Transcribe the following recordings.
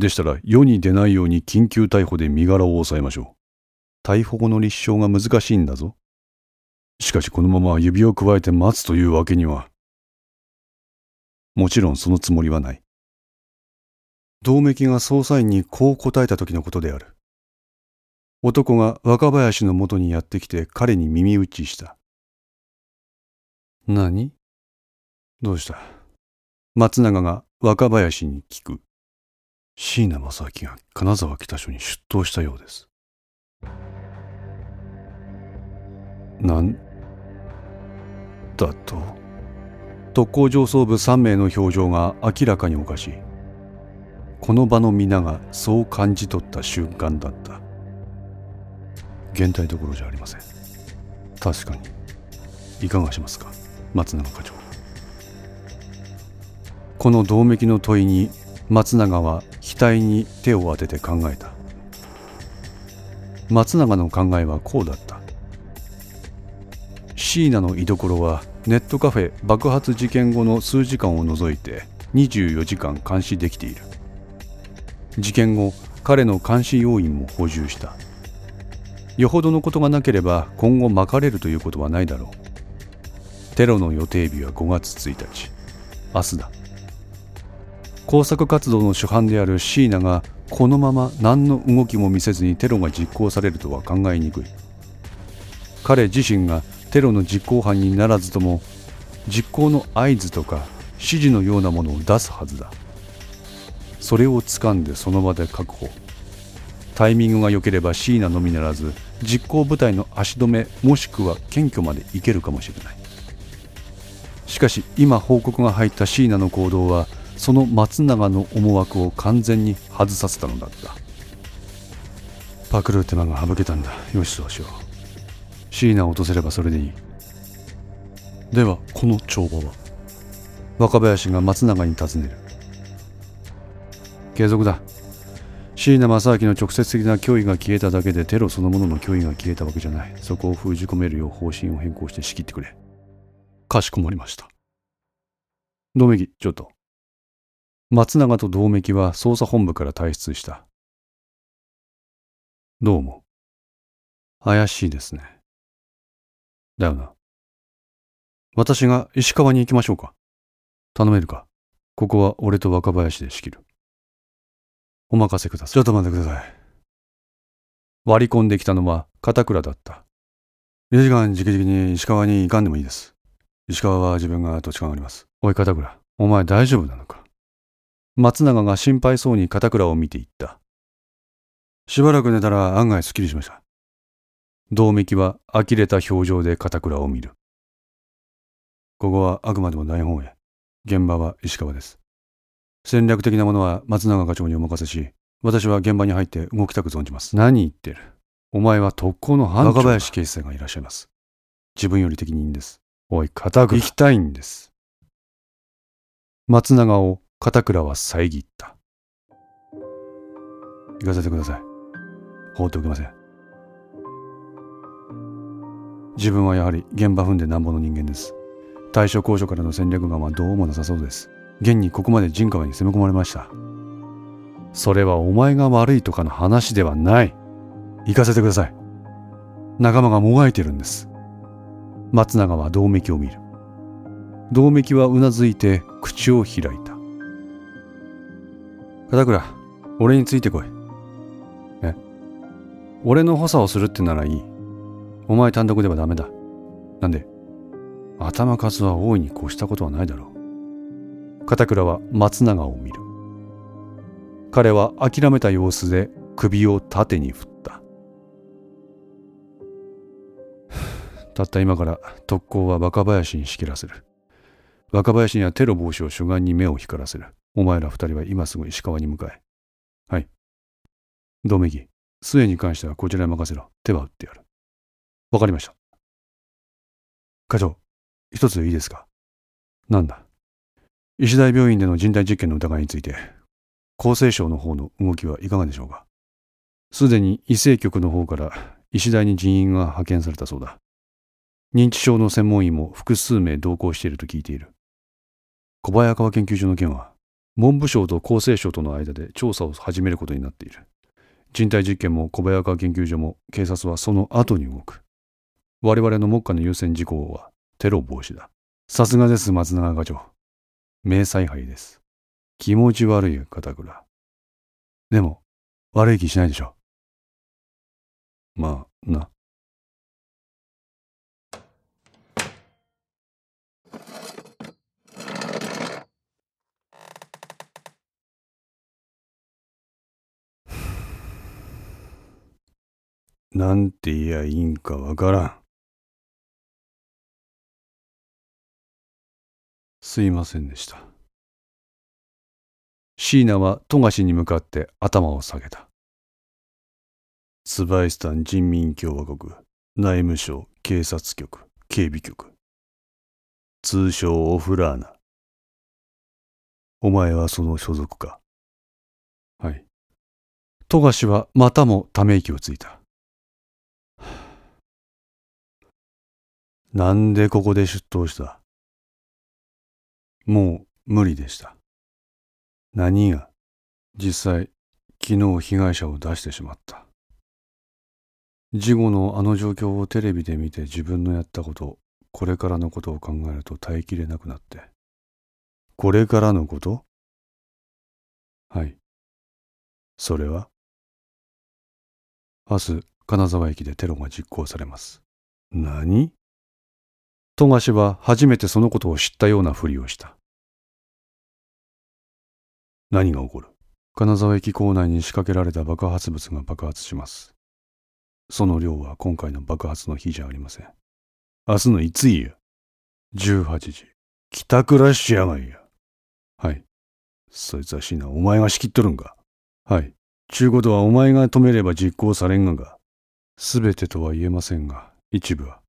でしたら世に出ないように緊急逮捕で身柄を押さえましょう。逮捕後の立証が難しいんだぞ。しかしこのまま指を加えて待つというわけには。もちろんそのつもりはない。同盟が捜査員にこう答えた時のことである。男が若林のもとにやってきて彼に耳打ちした。何？どうした？松永が若林に聞く。椎名正明が金沢北署に出頭したようです。なんだと特攻上層部3名の表情が明らかにおかしい。この場の皆がそう感じ取った瞬間だった。現代どころじゃありません。確かに。いかがしますか松永課長。この銅壁の問いに松永は額に手を当てて考えた。松永の考えはこうだった。椎名の居所はネットカフェ爆発事件後の数時間を除いて24時間監視できている。事件後彼の監視要員も補充した。よほどのことがなければ今後巻かれるということはないだろう。テロの予定日は5月1日。明日だ。工作活動の主犯である椎名がこのまま何の動きも見せずにテロが実行されるとは考えにくい。彼自身がテロの実行犯にならずとも実行の合図とか指示のようなものを出すはずだ。それを掴んでその場で確保。タイミングが良ければ椎名のみならず実行部隊の足止めもしくは検挙までいけるかもしれない。しかし今報告が入った椎名の行動はその松永の思惑を完全に外させたのだった。パクる手間が省けたんだ。よしそうしよう。椎名を落とせればそれでいい。ではこの帳場は？若林が松永に尋ねる。継続だ。椎名正明の直接的な脅威が消えただけでテロそのものの脅威が消えたわけじゃない。そこを封じ込めるよう方針を変更して仕切ってくれ。かしこまりました。道明ちょっと松永と同盟は捜査本部から退出した。どうも。怪しいですね。だよな。私が石川に行きましょうか。頼めるか。ここは俺と若林で仕切る。お任せください。ちょっと待ってください。割り込んできたのは片倉だった。4時間じきじきに石川に行かんでもいいです。石川は自分が土地勘あります。おい片倉、お前大丈夫なのか？松永が心配そうに片倉を見ていった。しばらく寝たら案外すっきりしました。道明は呆れた表情で片倉を見る。ここはあくまでも大本営。現場は石川です。戦略的なものは松永課長にお任せし、私は現場に入って動きたく存じます。何言ってる。お前は特攻の班長若林警視正がいらっしゃいます。自分より適任です。おい、片倉。行きたいんです。松永を片倉は遮った。行かせてください。放っておけません。自分はやはり現場踏んでなんぼの人間です。大正高所からの戦略眼はどうもなさそうです。現にここまで陣川に攻め込まれました。それはお前が悪いとかの話ではない。行かせてください。仲間がもがいてるんです。松永は銅メを見る。銅メはうなずいて口を開いた。片倉、俺についてこい。え俺の補佐をするってならいい。お前単独ではダメだ。なんで頭数は大いに越したことはないだろう。片倉は松永を見る。彼は諦めた様子で首を縦に振った。たった今から特攻は若林に仕切らせる。若林にはテロ防止を主眼に目を光らせる。お前ら二人は今すぐ石川に向かえ。はい。道明義、末に関してはこちらに任せろ。手は打ってやる。わかりました。課長、一ついいですか？なんだ？石大病院での人体実験の疑いについて、厚生省の方の動きはいかがでしょうか？すでに医政局の方から医大に人員が派遣されたそうだ。認知症の専門医も複数名同行していると聞いている。小早川研究所の件は文部省と厚生省との間で調査を始めることになっている。人体実験も小早川研究所も警察はその後に動く。我々の目下の優先事項はテロ防止だ。さすがです松永課長。名采配です。気持ち悪い方倉。でも、悪い気しないでしょ。まあ、な。なんて言やいいんかわからん。すいませんでした。椎名は富樫に向かって頭を下げた。ツバイスタン人民共和国内務省警察局警備局通称オフラーナ。お前はその所属か？はい。富樫はまたもため息をついた。なんでここで出頭した？もう無理でした。何が？実際昨日被害者を出してしまった。事後のあの状況をテレビで見て自分のやったこと、これからのことを考えると耐えきれなくなって。これからのこと？はい。それは？明日、金沢駅でテロが実行されます。何？富樫は初めてそのことを知ったようなふりをした。何が起こる？金沢駅構内に仕掛けられた爆発物が爆発します。その量は今回の爆発の日じゃありません。明日のいついや ?18 時。帰宅ラッシュやがいや。はい。そいつはしな、お前が仕切っとるんか？はい。ちゅうことはお前が止めれば実行されんがか？すべてとは言えませんが、一部は。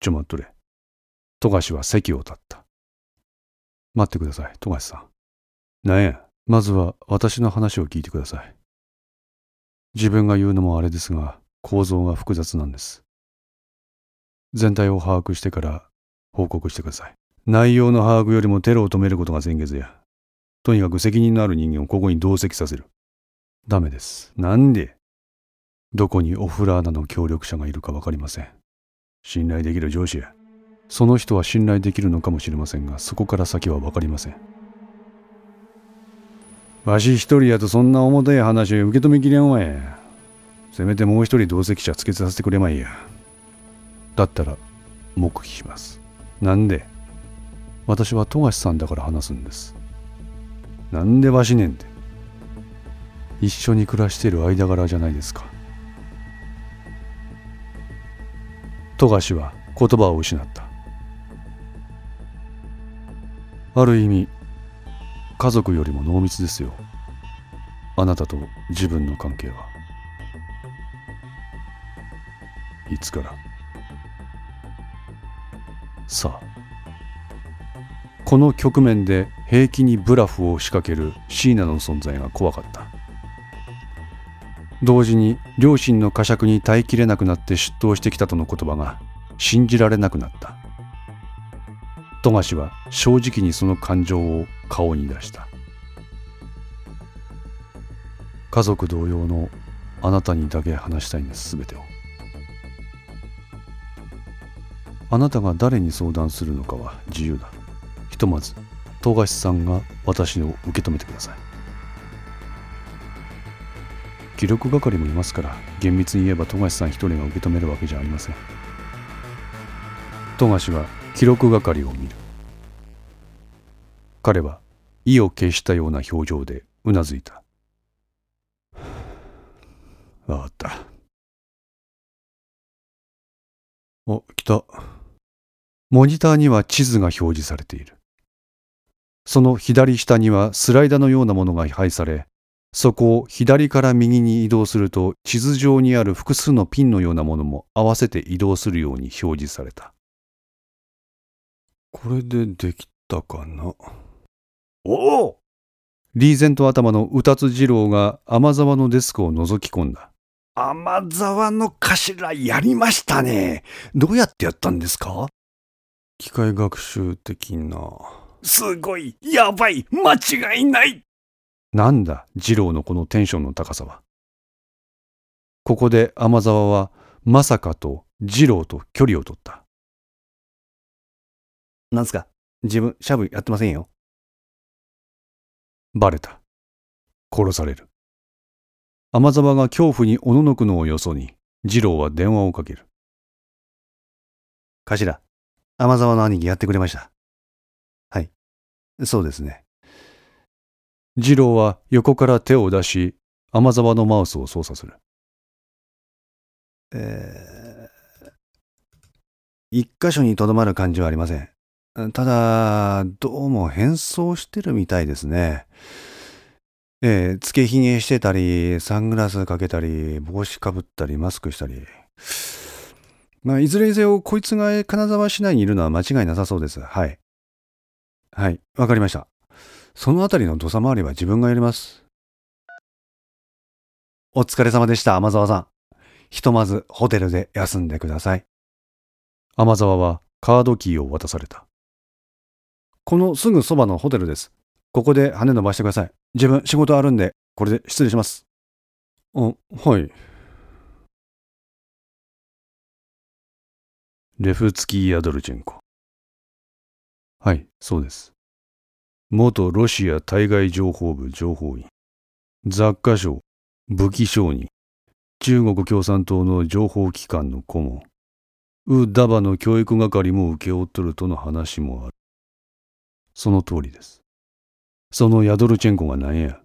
ちょ待っとれ。富樫は席を立った。待ってください、富樫さん。なんや、まずは私の話を聞いてください。自分が言うのもあれですが、構造が複雑なんです。全体を把握してから報告してください。内容の把握よりもテロを止めることが先決や。とにかく責任のある人間をここに同席させる。ダメです。なんでどこにオフラーナの協力者がいるかわかりません。信頼できる上司や。その人は信頼できるのかもしれませんが、そこから先は分かりません。わし一人やとそんな重たい話を受け止めきれんわや。せめてもう一人同席者つけさせてくれまいや。だったら、黙秘します。なんで？私は富樫さんだから話すんです。なんでわしねんて？一緒に暮らしている間柄じゃないですか。富樫は言葉を失った。ある意味家族よりも濃密ですよ。あなたと自分の関係は。いつから？さあこの局面で平気にブラフを仕掛ける椎名の存在が怖かった。同時に両親の呵責に耐えきれなくなって出頭してきたとの言葉が信じられなくなった。富樫は正直にその感情を顔に出した。家族同様のあなたにだけ話したいんです。全てを。あなたが誰に相談するのかは自由だ。ひとまず富樫さんが私を受け止めてください。記録係もいますから厳密に言えば富樫さん一人が受け止めるわけじゃありません。富樫は記録係を見る。彼は意を決したような表情でうなずいた。わかった。あ来た。モニターには地図が表示されている。その左下にはスライダーのようなものが配されそこを左から右に移動すると地図上にある複数のピンのようなものも合わせて移動するように表示された。これでできたかな？おおリーゼント頭のうたつ二郎が天沢のデスクを覗き込んだ。天沢の頭やりましたね。どうやってやったんですか？機械学習的な。すごい、やばい、間違いないなんだ、二郎のこのテンションの高さは？ここで天沢は、まさかと二郎と距離を取った。なんすか？自分、シャブやってませんよ。バレた。殺される。天沢が恐怖におののくのをよそに、二郎は電話をかける。頭、天沢の兄貴やってくれました。はい。そうですね。二郎は横から手を出し、天沢のマウスを操作する。えー、一箇所にとどまる感じはありません。ただ、どうも変装してるみたいですね。ええ、つけひげしてたり、サングラスかけたり、帽子かぶったり、マスクしたり。まあ、いずれにせよ、こいつが金沢市内にいるのは間違いなさそうです。はい。はい、わかりました。そのあたりの土佐回りは自分がやります。お疲れ様でした、天沢さん。ひとまずホテルで休んでください。天沢はカードキーを渡された。このすぐそばのホテルです。ここで羽伸ばしてください。自分仕事あるんで、これで失礼します。あ、はい。レフツキー・ヤドルチェンコ。はい、そうです。元ロシア対外情報部情報員、雑貨商、武器商人、中国共産党の情報機関の顧問、ウ・ダバの教育係も請け負っとるとの話もある。その通りです。そのヤドルチェンコが何や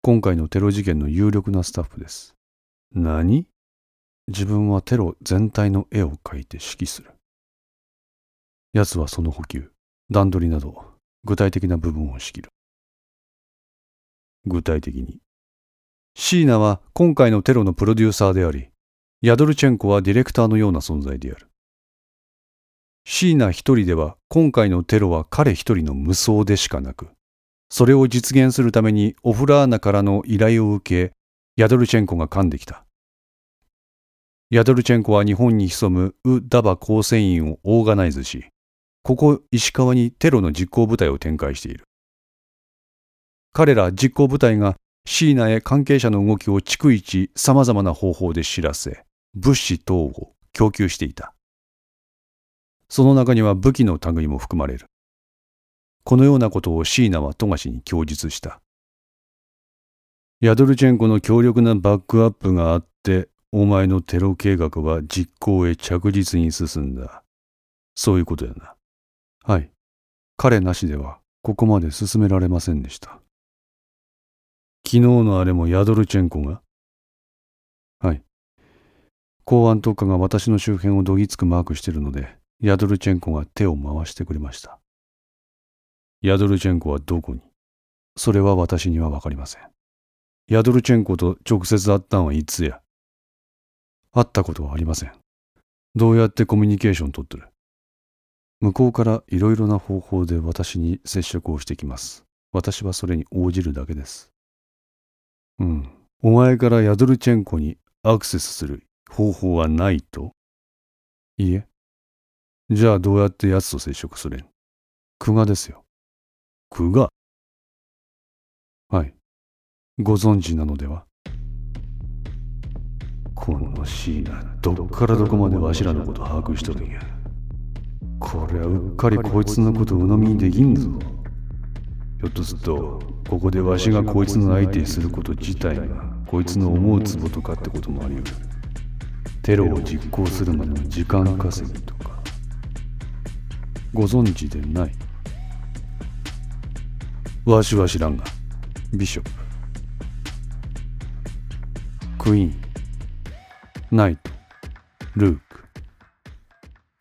今回のテロ事件の有力なスタッフです。何？自分はテロ全体の絵を描いて指揮する。奴はその補給、段取りなど具体的な部分を仕切る。具体的に。シーナは今回のテロのプロデューサーであり、ヤドルチェンコはディレクターのような存在である。シーナ一人では今回のテロは彼一人の無双でしかなく、それを実現するためにオフラーナからの依頼を受け、ヤドルチェンコが噛んできた。ヤドルチェンコは日本に潜むウ・ダバ構成員をオーガナイズし、ここ石川にテロの実行部隊を展開している。彼ら実行部隊が椎名へ関係者の動きを逐一様々な方法で知らせ、物資等を供給していた。その中には武器の類も含まれる。このようなことを椎名は富樫に供述した。ヤドルチェンコの強力なバックアップがあって、お前のテロ計画は実行へ着実に進んだ。そういうことやな。はい。彼なしではここまで進められませんでした。昨日のあれもヤドルチェンコが？はい。公安特化が私の周辺をどぎつくマークしてるので、ヤドルチェンコが手を回してくれました。ヤドルチェンコはどこに？それは私にはわかりません。ヤドルチェンコと直接会ったんはいつや？会ったことはありません。どうやってコミュニケーション取ってる？向こうからいろいろな方法で私に接触をしてきます。私はそれに応じるだけです。うん。お前からヤドルチェンコにアクセスする方法はないと？いいえ。じゃあどうやって奴と接触するん？久我ですよ。久我はい。ご存知なのでは？このシーナ、どっからどこまでわしらのこと把握しとるんや？こりゃうっかりこいつのこと鵜呑みにできんぞひょっとするとここでわしがこいつの相手にすること自体がこいつの思うツボとかってこともあり得るテロを実行するまでの時間稼ぎとかご存知でないわしは知らんがビショップクイーンナイトルーク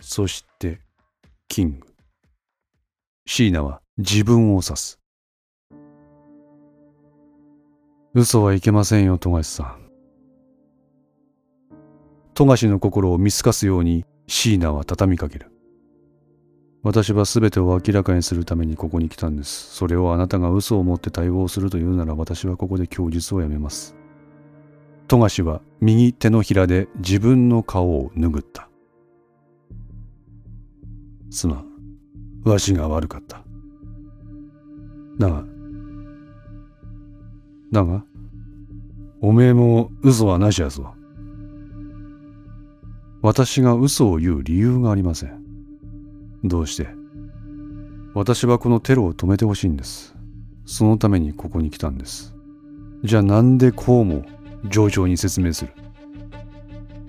そしてキング。シーナは自分を指す。嘘はいけませんよ、富樫さん。富樫の心を見透かすようにシーナは畳みかける。私は全てを明らかにするためにここに来たんです。それをあなたが嘘を持って対応するというなら私はここで供述をやめます。富樫は右手のひらで自分の顔を拭った。すまん。わしが悪かった。だが、だが、おめえも嘘はなしやぞ。私が嘘を言う理由がありません。どうして？私はこのテロを止めてほしいんです。そのためにここに来たんです。じゃあなんでこうも上々に説明する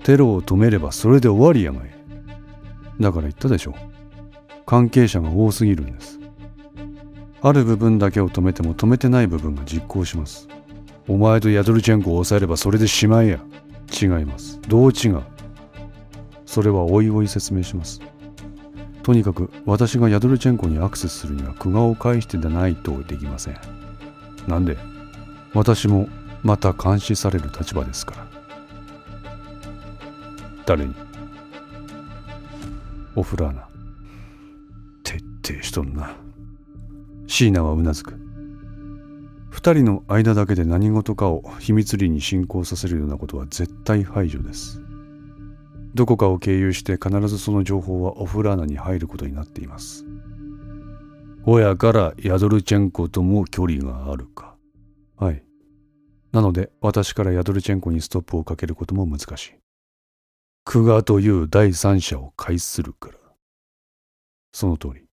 テロを止めればそれで終わりやがい。だから言ったでしょ。関係者が多すぎるんです。ある部分だけを止めても止めてない部分が実行します。お前とヤドルチェンコを抑えればそれでしまいや。違います。どう違う？それはおいおい説明します。とにかく私がヤドルチェンコにアクセスするには久我を介してでないとできません。なんで私もまた監視される立場ですから。誰に？オフラーナ。徹底しとんな。椎名はうなずく。二人の間だけで何事かを秘密裏に進行させるようなことは絶対排除です。どこかを経由して必ずその情報はオフラーナに入ることになっています。親からヤドルチェンコとも距離があるか。はい。なので私からヤドルチェンコにストップをかけることも難しい。クガという第三者を介するから。その通り。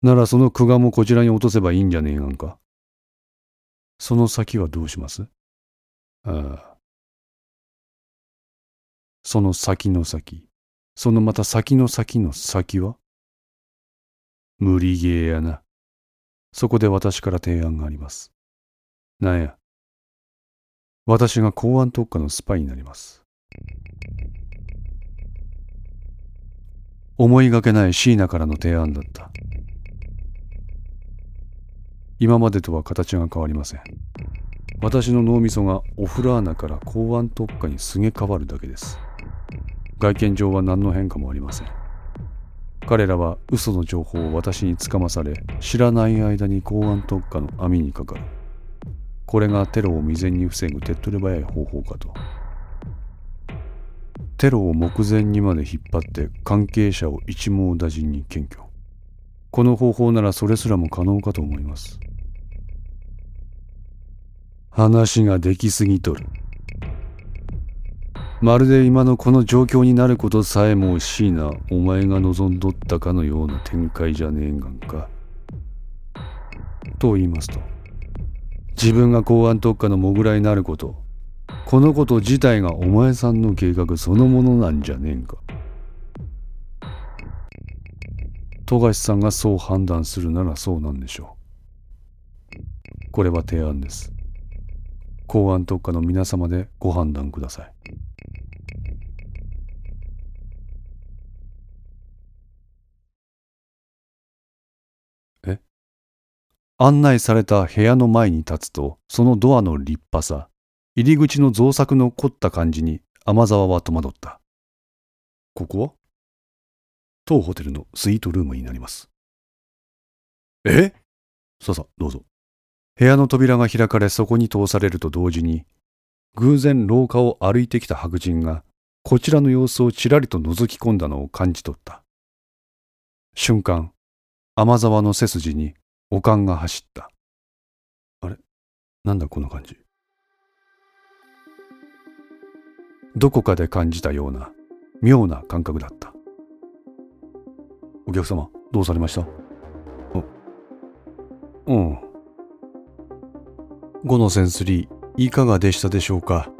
ならそのクガもこちらに落とせばいいんじゃねえがんか。その先はどうします？ああ。その先の先。そのまた先の先の先は？無理ゲーやな。そこで私から提案があります。なんや？私が公安特化のスパイになります。思いがけない椎名からの提案だった。今までとは形が変わりません。私の脳みそがオフラーナから公安特化にすげ変わるだけです。外見上は何の変化もありません。彼らは嘘の情報を私につかまされ、知らない間に公安特化の網にかかる。これがテロを未然に防ぐ手っ取り早い方法かと。テロを目前にまで引っ張って関係者を一網打尽に検挙。この方法ならそれすらも可能かと思います。話ができすぎとる。まるで今のこの状況になることさえもしいなお前が望んどったかのような展開じゃねえがんか。と言いますと、自分が公安特化のモグラになること、このこと自体がお前さんの計画そのものなんじゃねえんか。富樫さんがそう判断するならそうなんでしょう。これは提案です。公安特化の皆様でご判断ください。案内された部屋の前に立つと、そのドアの立派さ、入り口の造作の凝った感じに天沢は戸惑った。ここは？当ホテルのスイートルームになります。え？ささ、どうぞ。部屋の扉が開かれそこに通されると同時に、偶然廊下を歩いてきた白人が、こちらの様子をちらりと覗き込んだのを感じ取った。瞬間、天沢の背筋におかんが走った。あれ？なんだこの感じ？どこかで感じたような妙な感覚だった。お客様、どうされました？うん。5のセンスリーいかがでしたでしょうか？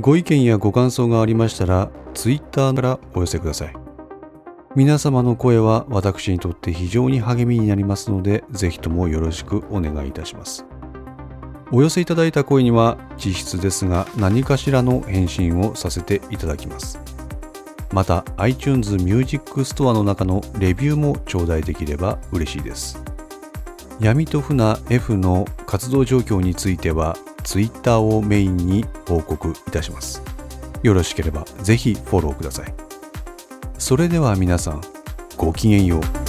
ご意見やご感想がありましたら Twitter からお寄せください皆様の声は私にとって非常に励みになりますのでぜひともよろしくお願いいたしますお寄せいただいた声には実質ですが何かしらの返信をさせていただきますまた iTunes Music Store の中のレビューも頂戴できれば嬉しいです闇と船 F の活動状況については Twitter をメインに報告いたします。よろしければぜひフォローください。それでは皆さん、ごきげんよう。